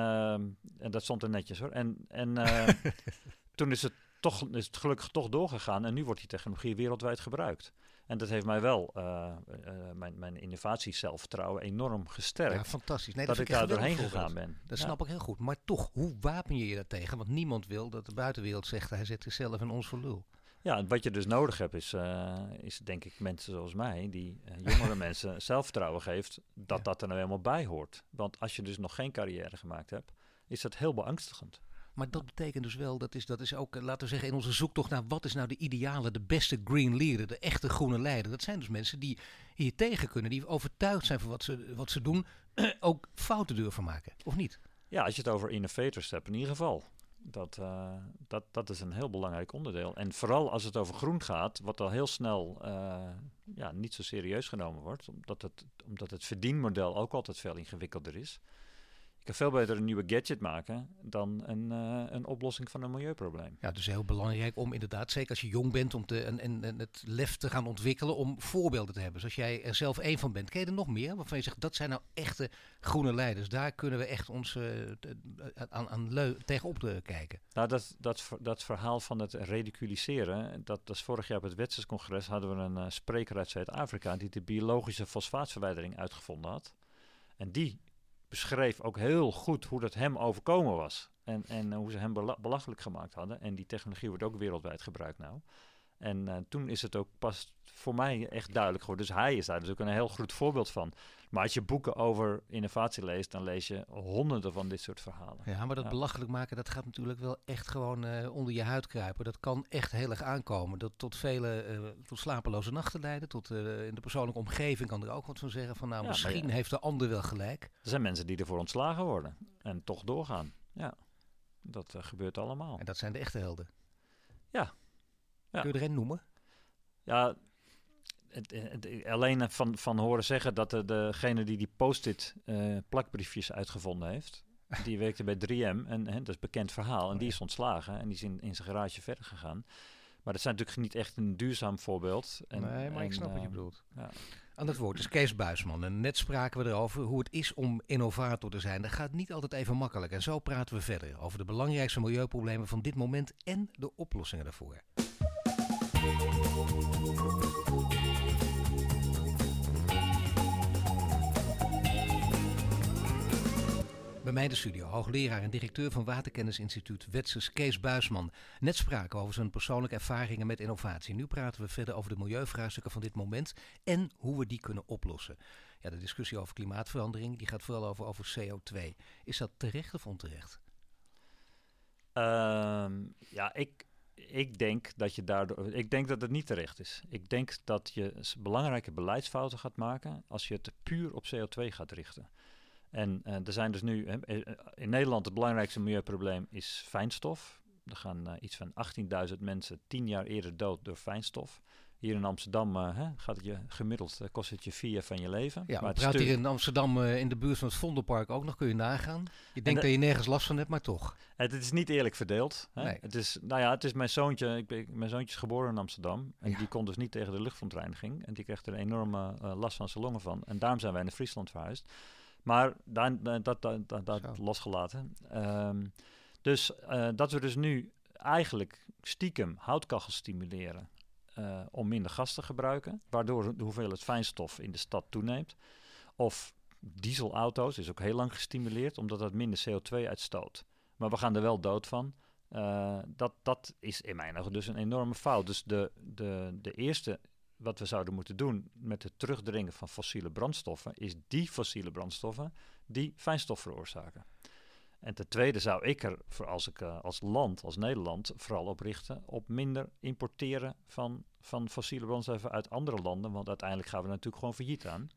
en dat stond er netjes hoor. En, en toen is het, toch, is het gelukkig toch doorgegaan en nu wordt die technologie wereldwijd gebruikt. En dat heeft mij wel, mijn, mijn innovatiezelfvertrouwen enorm gesterkt. ja, fantastisch. Nee, dat, ik daar een doorheen gegaan ben. Dat Ja. snap ik heel goed. Maar toch, hoe wapen je je dat tegen? Want niemand wil dat de buitenwereld zegt hij zet zichzelf en ons voor lul. Ja, wat je dus nodig hebt is, eh, is denk ik mensen zoals mij, die eh, jongere mensen zelfvertrouwen geeft, dat Ja. dat er nou helemaal bij hoort. Want als je dus nog geen carrière gemaakt hebt, is dat heel beangstigend. Maar dat betekent dus wel, dat is, dat is ook, eh, laten we zeggen, in onze zoektocht naar wat is nou de ideale, de beste green leader, de echte groene leider. Dat zijn dus mensen die hier tegen kunnen, die overtuigd zijn van wat ze, wat ze doen, ook fouten durven maken, of niet? Ja, als je het over innovators hebt, in ieder geval. Dat, eh, dat, dat is een heel belangrijk onderdeel. En vooral als het over groen gaat, wat al heel snel eh, ja, niet zo serieus genomen wordt, omdat het, omdat het verdienmodel ook altijd veel ingewikkelder is. Kan veel beter een nieuwe gadget maken dan een, eh, een oplossing van een milieuprobleem. Ja, dus heel belangrijk om inderdaad, zeker als je jong bent, om te, en, en, en het lef te gaan ontwikkelen om voorbeelden te hebben. Dus als jij er zelf één van bent, ken je er nog meer waarvan je zegt, dat zijn nou echte groene leiders. Daar kunnen we echt ons t- aan, aan leu, tegenop kijken. Nou, dat, dat, dat verhaal van het ridiculiseren, dat, dat is vorig jaar op het Wetserscongres hadden we een spreker uit Zuid-Afrika die de biologische fosfaatverwijdering uitgevonden had. En die beschreef ook heel goed hoe dat hem overkomen was. En, en eh, hoe ze hem bela- belachelijk gemaakt hadden. En die technologie wordt ook wereldwijd gebruikt nou. En eh, toen is het ook pas voor mij echt duidelijk geworden. Dus hij is daar dus ook een heel goed voorbeeld van. Maar als je boeken over innovatie leest, dan lees je honderden van dit soort verhalen. Ja, maar dat Ja. belachelijk maken, dat gaat natuurlijk wel echt gewoon eh, onder je huid kruipen. Dat kan echt heel erg aankomen. Dat tot vele, eh, tot slapeloze nachten leiden. Tot eh, in de persoonlijke omgeving kan er ook wat van zeggen van nou, Ja, misschien ja. heeft de ander wel gelijk. Er zijn mensen die ervoor ontslagen worden en toch doorgaan. Ja, dat gebeurt allemaal. En dat zijn de echte helden. Ja. Ja. Kun je er een noemen? Ja, het, het- alleen van, van horen zeggen dat de, degene die die post-it eh, plakbriefjes uitgevonden heeft, die werkte bij 3M en hè, dat is bekend verhaal. En die is ontslagen en die is in, in zijn garage verder gegaan. Maar dat zijn natuurlijk niet echt een duurzaam voorbeeld. En, nee, maar ik snap wat je eh, bedoelt. ja. Aan het woord is Kees Buisman. En net spraken we erover hoe het is om innovator te zijn. Dat gaat niet altijd even makkelijk. En zo praten we verder over de belangrijkste milieuproblemen van dit moment en de oplossingen daarvoor. Bij mij de studio, hoogleraar en directeur van Waterkennisinstituut Wetses Kees Buisman. Net spraken over zijn persoonlijke ervaringen met innovatie. Nu praten we verder over de milieuvraagstukken van dit moment en hoe we die kunnen oplossen. Ja, de discussie over klimaatverandering die gaat vooral over, over CO2. Is dat terecht of onterecht? Ehm, ja, ik, ik denk dat je daardoor. Ik denk dat het niet terecht is. Ik denk dat je belangrijke beleidsfouten gaat maken als je het puur op CO2 gaat richten. En eh, er zijn dus nu hè, eh, eh, in Nederland het belangrijkste milieuprobleem is fijnstof. Er gaan iets van 18.000 mensen tien jaar eerder dood door fijnstof. Hier in Amsterdam hè, gaat het je gemiddeld eh, kost het je vier jaar van je leven. Ja, we het stuk- hier in Amsterdam in de buurt van het Vondelpark ook nog, kun je nagaan. Je denkt de- dat je nergens last van hebt, maar toch. Het, het is niet eerlijk verdeeld. Hè? Nee. Het is, nou ja, het is mijn zoontje. Ik ben, mijn zoontje is geboren in Amsterdam. En Ja. die kon dus niet tegen de luchtverontreiniging. En die kreeg er een enorme last van zijn longen van. En daarom zijn wij naar Friesland verhuisd. Maar daar, daar- dat, dat, dat, dat losgelaten. Ehm, dus eh, dat we dus nu eigenlijk stiekem houtkachels stimuleren. eh, om minder gas te gebruiken, waardoor de hoeveelheid fijnstof in de stad toeneemt. Of dieselauto's is ook heel lang gestimuleerd, omdat dat minder CO2 uitstoot. Maar we gaan er wel dood van. Uh, dat, dat is in mijn ogen dus een enorme fout. Dus de, de, de eerste wat we zouden moeten doen met het terugdringen van fossiele brandstoffen, is die fossiele brandstoffen die fijnstof veroorzaken. En ten tweede zou ik er, voor als ik uh, als land, als Nederland, vooral op richten op minder importeren van, van fossiele brandstoffen uit andere landen. Want uiteindelijk gaan we natuurlijk gewoon failliet aan.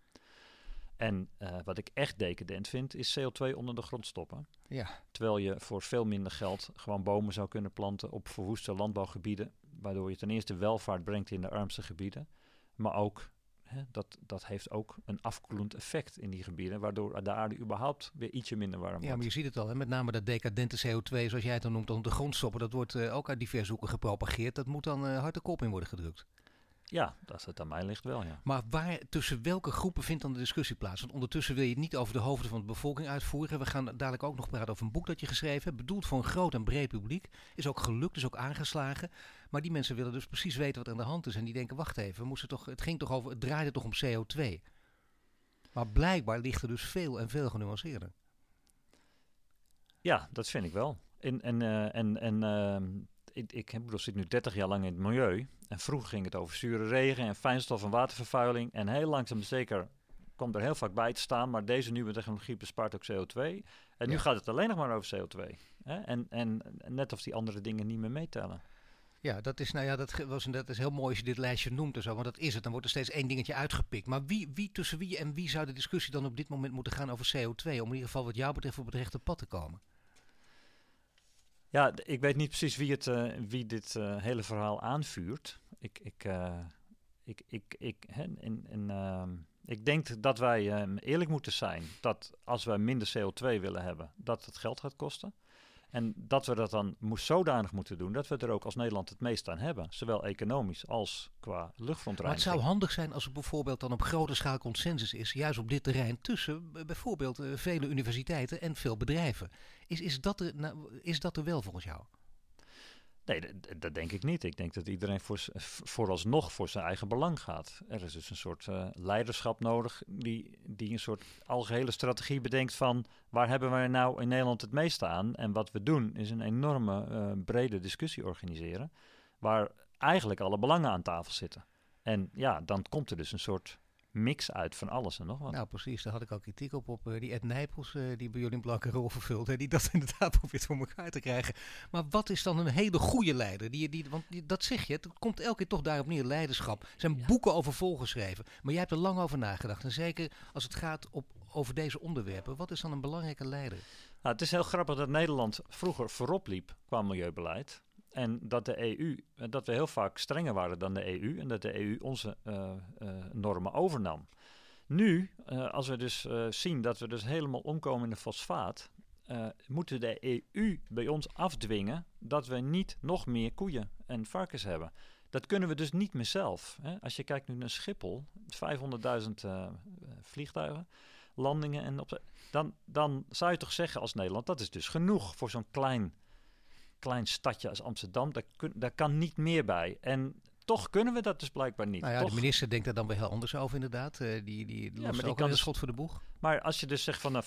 En uh, wat ik echt decadent vind, is CO2 onder de grond stoppen. Ja. Terwijl je voor veel minder geld gewoon bomen zou kunnen planten op verwoeste landbouwgebieden. Waardoor je ten eerste welvaart brengt in de armste gebieden. Maar ook, hè, dat, dat heeft ook een afkoelend effect in die gebieden. Waardoor de aarde überhaupt weer ietsje minder warm wordt. Ja, maar je ziet het al. Hè? Met name dat decadente CO2, zoals jij het dan noemt, onder de grond stoppen. Dat wordt uh, ook uit diverse hoeken gepropageerd. Dat moet dan uh, hard de kop in worden gedrukt. Ja, als het aan mij ligt wel, ja. Maar waar, tussen welke groepen vindt dan de discussie plaats? Want ondertussen wil je het niet over de hoofden van de bevolking uitvoeren. We gaan dadelijk ook nog praten over een boek dat je geschreven hebt. Bedoeld voor een groot en breed publiek. Is ook gelukt, is ook aangeslagen. Maar die mensen willen dus precies weten wat er aan de hand is. En die denken, wacht even, we moesten toch, het, ging toch over, het draaide toch om CO2. Maar blijkbaar ligt er dus veel en veel genuanceerder. Ja, dat vind ik wel. En, en, uh, en, en uh, ik, ik bedoel, zit nu 30 jaar lang in het milieu. En vroeger ging het over zure regen en fijnstof en watervervuiling. En heel langzaam zeker komt er heel vaak bij te staan. Maar deze nieuwe technologie bespaart ook CO2. En nu gaat het alleen nog maar over CO2. Hè? En, en net of die andere dingen niet meer meetellen. Ja, dat is, nou ja, dat, was, dat is heel mooi als je dit lijstje noemt en zo, want dat is het. Dan wordt er steeds één dingetje uitgepikt. Maar wie, wie tussen wie en wie zou de discussie dan op dit moment moeten gaan over CO2? Om in ieder geval wat jou betreft op het rechte pad te komen. Ja, ik weet niet precies wie, het, uh, wie dit uh, hele verhaal aanvuurt. Ik, ik, uh, ik, ik, ik, hè, in, in, ik denk dat wij eerlijk moeten zijn dat als wij minder CO2 willen hebben, dat het geld gaat kosten. En dat we dat dan moest zodanig moeten doen dat we er ook als Nederland het meest aan hebben. Zowel economisch als qua luchtverontreiniging. Maar het zou handig zijn als er bijvoorbeeld dan op grote schaal consensus is, juist op dit terrein, tussen bijvoorbeeld uh, vele universiteiten en veel bedrijven. Is, is, dat er, nou, is dat er wel volgens jou? Nee, dat denk ik niet. Ik denk dat iedereen voor, vooralsnog voor zijn eigen belang gaat. Er is dus een soort uh, leiderschap nodig die, die een soort algehele strategie bedenkt van waar hebben wij nou in Nederland het meeste aan? En wat we doen is een enorme uh, brede discussie organiseren waar eigenlijk alle belangen aan tafel zitten. En ja, dan komt er dus een soort mix uit van alles en nog wat. Nou, precies. Daar had ik al kritiek op. Op uh, die Ed Nijpels, uh, die bij jullie een blanke rol vervult. Hè, die dat inderdaad probeert voor elkaar te krijgen. Maar wat is dan een hele goede leider? Die, die, want die, dat zeg je, het komt elke keer toch daarop neer. Leiderschap. Er zijn ja. boeken over volgeschreven. Maar jij hebt er lang over nagedacht. En zeker als het gaat op, over deze onderwerpen. Wat is dan een belangrijke leider? Nou, het is heel grappig dat Nederland vroeger voorop liep qua milieubeleid. En dat de EU, dat we heel vaak strenger waren dan de EU en dat de EU onze uh, uh, normen overnam. Nu, als we dus zien dat we dus helemaal omkomen in de fosfaat, moeten de EU bij ons afdwingen dat we niet nog meer koeien en varkens hebben. Dat kunnen we dus niet meer zelf. Hè? Als je kijkt nu naar Schiphol, 500.000 vliegtuigen, landingen en op, dan, dan zou je toch zeggen als Nederland, dat is dus genoeg voor zo'n klein klein stadje als Amsterdam, daar, kun, daar kan niet meer bij. En toch kunnen we dat dus blijkbaar niet. Nou ja, toch? de minister denkt daar dan weer heel anders over inderdaad. Uh, die die ja, maar die kan dus, schot voor de boeg. Maar als je dus zegt van nou,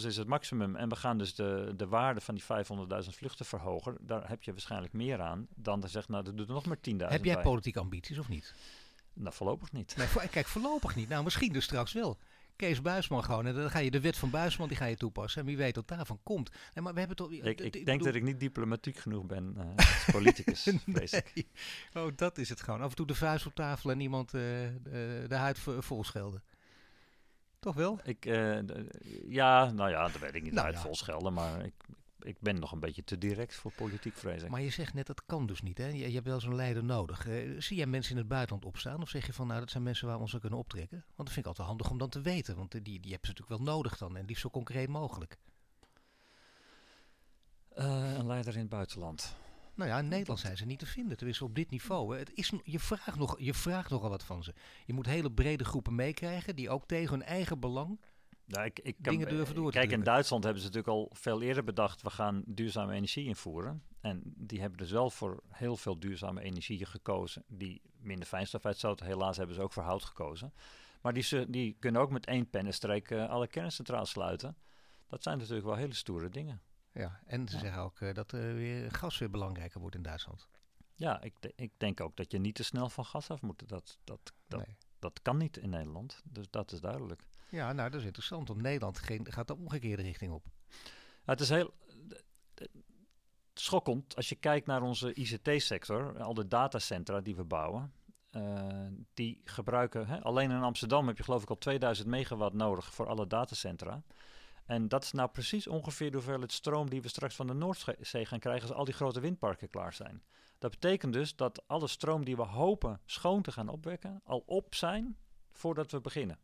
500.000 is het maximum en we gaan dus de, de waarde van die 500.000 vluchten verhogen, daar heb je waarschijnlijk meer aan dan te zeggen, nou dat doet er nog maar 10.000 Heb jij politieke ambities of niet? Nou, voorlopig niet. Nee, voor, kijk, voorlopig niet. Nou, misschien dus straks wel. Kees Buisman gewoon. En dan ga je de wet van Buisman die ga je toepassen. En wie weet wat daarvan komt. Nee, maar we hebben toch, ik, ik denk bedoel... dat ik niet diplomatiek genoeg ben uh, als politicus, nee. ik. Oh, dat is het gewoon. Af en toe de vuist op tafel en iemand uh, de, de huid vol schelden. Toch wel? Ik, uh, ja, nou ja, dat weet ik niet. Nou, uit ja. vol schelden, maar ik, ik ben nog een beetje te direct voor politiek, vrees ik. Maar je zegt net, dat kan dus niet. Hè? Je, je hebt wel zo'n leider nodig. Uh, zie jij mensen in het buitenland opstaan? Of zeg je van, nou, dat zijn mensen waar we ons aan kunnen optrekken? Want dat vind ik altijd handig om dan te weten. Want die, die hebben ze natuurlijk wel nodig dan. En liefst zo concreet mogelijk. Uh, een leider in het buitenland. Nou ja, in Nederland zijn ze niet te vinden. Tenminste op dit niveau. Het is, je, vraagt nog, je vraagt nogal wat van ze. Je moet hele brede groepen meekrijgen die ook tegen hun eigen belang nou, ik, ik dingen kan, durven door Kijk, in Duitsland hebben ze natuurlijk al veel eerder bedacht... we gaan duurzame energie invoeren. En die hebben dus wel voor heel veel duurzame energie gekozen... die minder fijnstofuitstoot. Helaas hebben ze ook voor hout gekozen. Maar die, die kunnen ook met één pennenstreek uh, alle kerncentrales sluiten. Dat zijn natuurlijk wel hele stoere dingen. Ja, en ze zeggen ook uh, dat uh, weer gas weer belangrijker wordt in Duitsland. Ja, ik, ik, denk ook dat je niet te snel van gas af moet. Dat, dat, dat, nee. dat kan niet in Nederland. Dus dat is duidelijk. Ja, nou dat is interessant. Want Nederland gaat de omgekeerde richting op. Het is heel schokkend als je kijkt naar onze ICT-sector. Al de datacentra die we bouwen. Uh, die gebruiken, hè, alleen in Amsterdam heb je geloof ik al 2000 megawatt nodig voor alle datacentra. En dat is nou precies ongeveer de hoeveelheid stroom die we straks van de Noordzee gaan krijgen als al die grote windparken klaar zijn. Dat betekent dus dat alle stroom die we hopen schoon te gaan opwekken, al op zijn voordat we beginnen.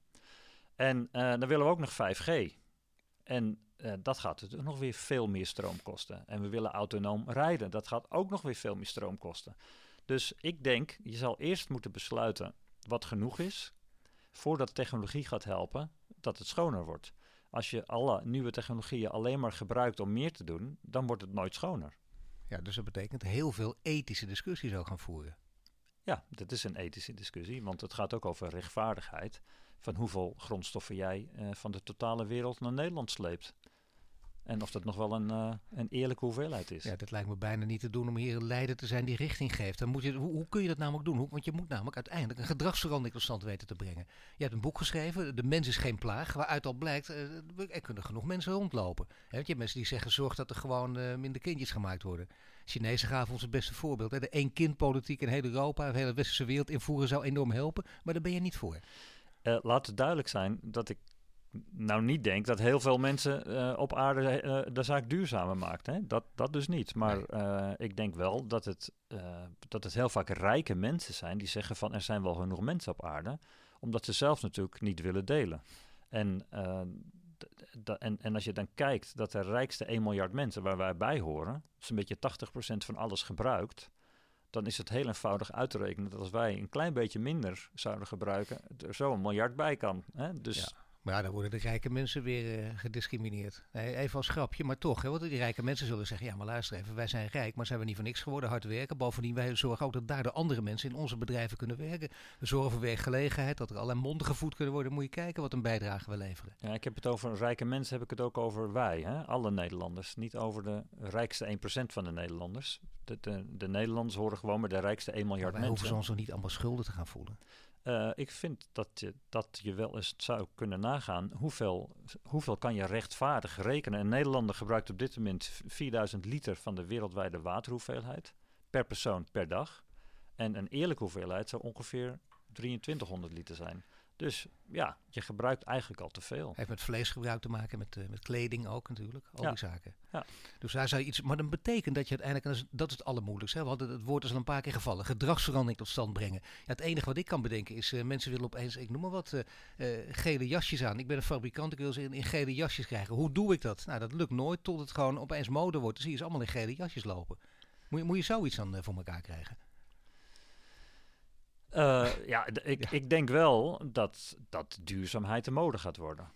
En uh, dan willen we ook nog 5G. En uh, dat gaat natuurlijk nog weer veel meer stroom kosten. En we willen autonoom rijden. Dat gaat ook nog weer veel meer stroom kosten. Dus ik denk, je zal eerst moeten besluiten wat genoeg is, voordat technologie gaat helpen, dat het schoner wordt. Als je alle nieuwe technologieën alleen maar gebruikt om meer te doen, dan wordt het nooit schoner. Ja, dus dat betekent heel veel ethische discussies ook gaan voeren. Ja, dat is een ethische discussie, want het gaat ook over rechtvaardigheid. Van hoeveel grondstoffen jij uh, van de totale wereld naar Nederland sleept. En of dat nog wel een, uh, een eerlijke hoeveelheid is. Ja, dat lijkt me bijna niet te doen om hier een leider te zijn die richting geeft. Dan moet je, hoe, hoe kun je dat namelijk doen? Hoe, want je moet namelijk uiteindelijk een gedragsverandering tot stand weten te brengen. Je hebt een boek geschreven, De Mens is geen plaag, waaruit al blijkt, uh, er kunnen genoeg mensen rondlopen. Want je hebt mensen die zeggen, zorg dat er gewoon minder kindjes gemaakt worden. Chinezen gaven ons het beste voorbeeld. De één-kind-politiek in heel Europa, de hele westerse wereld invoeren zou enorm helpen, maar daar ben je niet voor. Uh, laat het duidelijk zijn dat ik nou niet denk dat heel veel mensen uh, op aarde uh, de zaak duurzamer maakt. Hè? Dat, dat dus niet. Maar nee. ik denk wel dat het, dat het heel vaak rijke mensen zijn die zeggen van er zijn wel genoeg mensen op aarde, omdat ze zelf natuurlijk niet willen delen. En, en, en als je dan kijkt dat de rijkste 1 miljard mensen waar wij bij horen, zo'n beetje 80% van alles gebruikt, dan is het heel eenvoudig uit te rekenen dat als wij een klein beetje minder zouden gebruiken, er zo een miljard bij kan. Hè? Dus ja. Maar ja, dan worden de rijke mensen weer uh, gediscrimineerd. Nee, even als grapje, maar toch. Hè, want die rijke mensen zullen zeggen, ja maar luister even, wij zijn rijk, maar zijn we niet voor niks geworden, hard werken. Bovendien, wij zorgen ook dat daar de andere mensen in onze bedrijven kunnen werken. We zorgen voor werkgelegenheid, dat er allerlei monden gevoed kunnen worden. Moet je kijken wat een bijdrage we leveren. Ja, ik heb het over rijke mensen, heb ik het ook over wij, hè? alle Nederlanders. Niet over de rijkste 1% van de Nederlanders. De, de, de, Nederlanders horen gewoon met de rijkste 1 miljard maar mensen. hoeven ze ons nog niet allemaal schulden te gaan voelen. Uh, ik vind dat je, dat je wel eens zou kunnen nagaan hoeveel, hoeveel kan je rechtvaardig rekenen. Een Nederlander gebruikt op dit moment 4000 liter van de wereldwijde waterhoeveelheid per persoon per dag. En een eerlijke hoeveelheid zou ongeveer 2300 liter zijn. Dus ja, je gebruikt eigenlijk al te veel. Heeft met vleesgebruik te maken, met, uh, met kleding ook natuurlijk. Al ja. die zaken. Ja. Dus daar zou je iets. Maar dat betekent dat je uiteindelijk. En dat is, dat is het allermoeilijkste. Hè? We hadden het woord is al een paar keer gevallen. Gedragsverandering tot stand brengen. Ja, het enige wat ik kan bedenken is. Uh, mensen willen opeens, ik noem maar wat, uh, gele jasjes aan. Ik ben een fabrikant, ik wil ze in, in, gele jasjes krijgen. Hoe doe ik dat? Nou, dat lukt nooit tot het gewoon opeens mode wordt. Dan zie je ze allemaal in gele jasjes lopen. Moet je, moet je zoiets dan voor elkaar krijgen? Uh, ja, ik, ja. ik denk wel dat, dat duurzaamheid de mode gaat worden.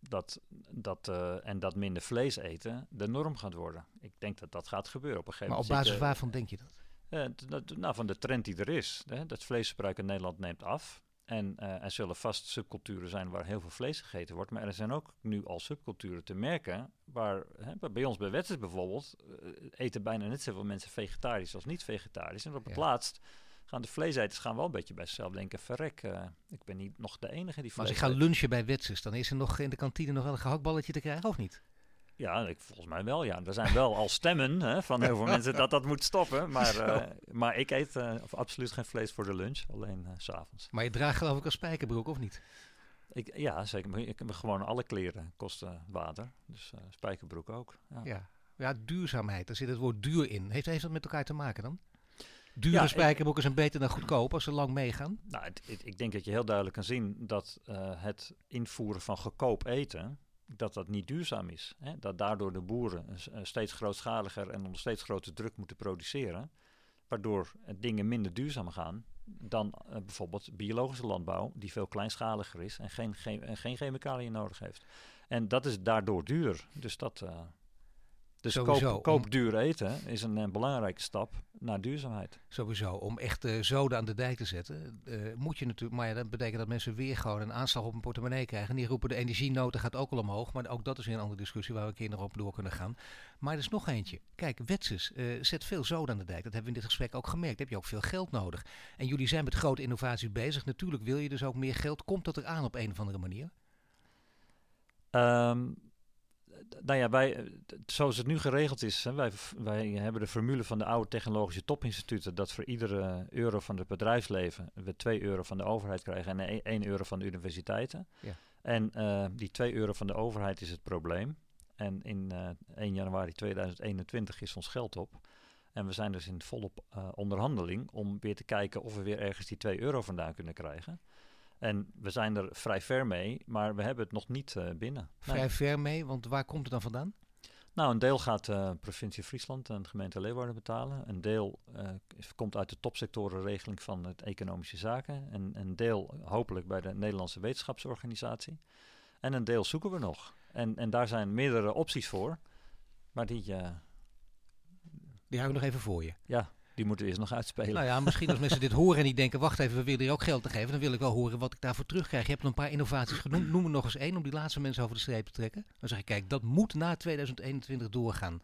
Dat, dat, uh, en dat minder vlees eten de norm gaat worden. Ik denk dat dat gaat gebeuren op een gegeven moment. Maar op basis waarvan denk je dat? Nou, van de trend die er is. Hè, dat vleesgebruik in Nederland neemt af. En er zullen vast subculturen zijn waar heel veel vlees gegeten wordt. Maar er zijn ook nu al subculturen te merken. Waar hè, bij ons bij Wetters bijvoorbeeld eten bijna net zoveel mensen vegetarisch als niet vegetarisch. En op het ja. laatst gaan de vleeseters gaan wel een beetje bij zichzelf denken: verrek, uh, ik ben niet nog de enige die Maar als ik ga lunchen bij Wetsers, dan is er nog in de kantine nog wel een gehaktballetje te krijgen, of niet? Ja, ik, volgens mij wel, ja. Er zijn wel al stemmen hè, van heel veel mensen dat dat moet stoppen. Maar, uh, maar ik eet uh, absoluut geen vlees voor de lunch, alleen s s'avonds. Maar je draagt geloof ik een spijkerbroek, of niet? Ik, ja, zeker. Ik heb gewoon alle kleren kosten water. Dus spijkerbroek ook. Ja. ja. Ja, duurzaamheid, daar zit het woord duur in. Heeft, heeft dat met elkaar te maken dan? Dure ja, zijn beter dan goedkoop als ze lang meegaan? Nou, het, het, ik denk dat je heel duidelijk kan zien dat uh, het invoeren van goedkoop eten, dat dat niet duurzaam is. Hè? Dat daardoor de boeren uh, steeds grootschaliger en onder steeds grotere druk moeten produceren, waardoor dingen minder duurzaam gaan dan bijvoorbeeld biologische landbouw, die veel kleinschaliger is en geen, geen, en geen chemicaliën nodig heeft. En dat is daardoor duur. Dus dat... Dus Sowieso, koop, koop om- duur eten is een, eh, belangrijke stap naar duurzaamheid. Sowieso, om echt eh, zoden aan de dijk te zetten, eh, moet je natuurlijk, maar ja, dat betekent dat mensen weer gewoon een aanslag op hun portemonnee krijgen. En die roepen de energienoten gaat ook al omhoog, maar ook dat is weer een andere discussie waar we een keer nog op door kunnen gaan. Maar er is nog eentje. Kijk, Wetsus eh, zet veel zoden aan de dijk. Dat hebben we in dit gesprek ook gemerkt. Daar heb je ook veel geld nodig. En jullie zijn met grote innovaties bezig. Natuurlijk wil je dus ook meer geld. Komt dat eraan op een of andere manier? Ehm, nou ja, wij, eh, zoals het nu geregeld is, hè, wij, wij hebben de formule van de oude technologische topinstituten dat voor iedere euro van het bedrijfsleven we 2 euro van de overheid krijgen en 1 euro van de universiteiten. Ja. En eh, die 2 euro van de overheid is het probleem. En in eh 1 januari 2021 is ons geld op. En we zijn dus in volop onderhandeling om weer te kijken of we weer ergens die 2 euro vandaan kunnen krijgen. En we zijn er vrij ver mee, maar we hebben het nog niet eh, binnen. Nee. Vrij ver mee, want waar komt het dan vandaan? Nou, een deel gaat de provincie Friesland en de gemeente Leeuwarden betalen. Een deel eh, komt uit de topsectorenregeling van het Economische Zaken. En een deel hopelijk bij de Nederlandse Wetenschapsorganisatie. En een deel zoeken we nog. En, en daar zijn meerdere opties voor. Maar die, eh, Die houden we nog even voor je. ja, die moeten we eerst nog uitspelen. Nou ja, misschien als mensen dit horen en die denken, wacht even, we willen hier ook geld te geven. Dan wil ik wel horen wat ik daarvoor terugkrijg. Je hebt een paar innovaties genoemd. Noem er nog eens één om die laatste mensen over de streep te trekken. Dan zeg ik, kijk, dat moet na 2021 doorgaan. Daar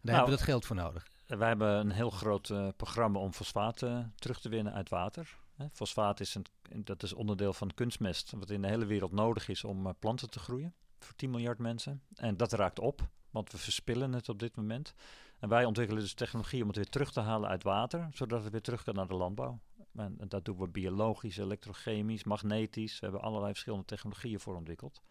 Nou, hebben we dat geld voor nodig. Wij hebben een heel groot eh, programma om fosfaat eh, terug te winnen uit water. Hè, fosfaat is, een, dat is onderdeel van kunstmest, wat in de hele wereld nodig is om eh, planten te groeien. Voor 10 miljard mensen. En dat raakt op, want we verspillen het op dit moment. En wij ontwikkelen dus technologie om het weer terug te halen uit water, zodat het weer terug kan naar de landbouw. En, en dat doen we biologisch, elektrochemisch, magnetisch. We hebben allerlei verschillende technologieën voor ontwikkeld.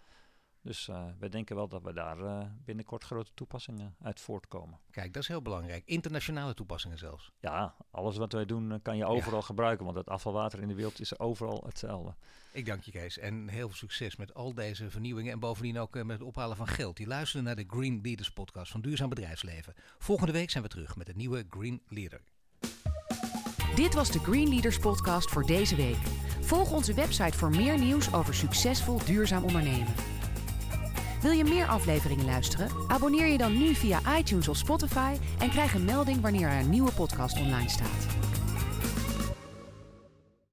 Dus uh, wij denken wel dat we daar uh, binnenkort grote toepassingen uit voortkomen. Kijk, dat is heel belangrijk. Internationale toepassingen zelfs. Ja, alles wat wij doen uh, kan je overal ja. gebruiken, want het afvalwater in de wereld is overal hetzelfde. Ik dank je Kees en heel veel succes met al deze vernieuwingen en bovendien ook met het ophalen van geld. Die luisteren naar de Green Leaders podcast van Duurzaam Bedrijfsleven. Volgende week zijn we terug met een nieuwe Green Leader. Dit was de Green Leaders podcast voor deze week. Volg onze website voor meer nieuws over succesvol duurzaam ondernemen. Wil je meer afleveringen luisteren? Abonneer je dan nu via iTunes of Spotify en krijg een melding wanneer er een nieuwe podcast online staat.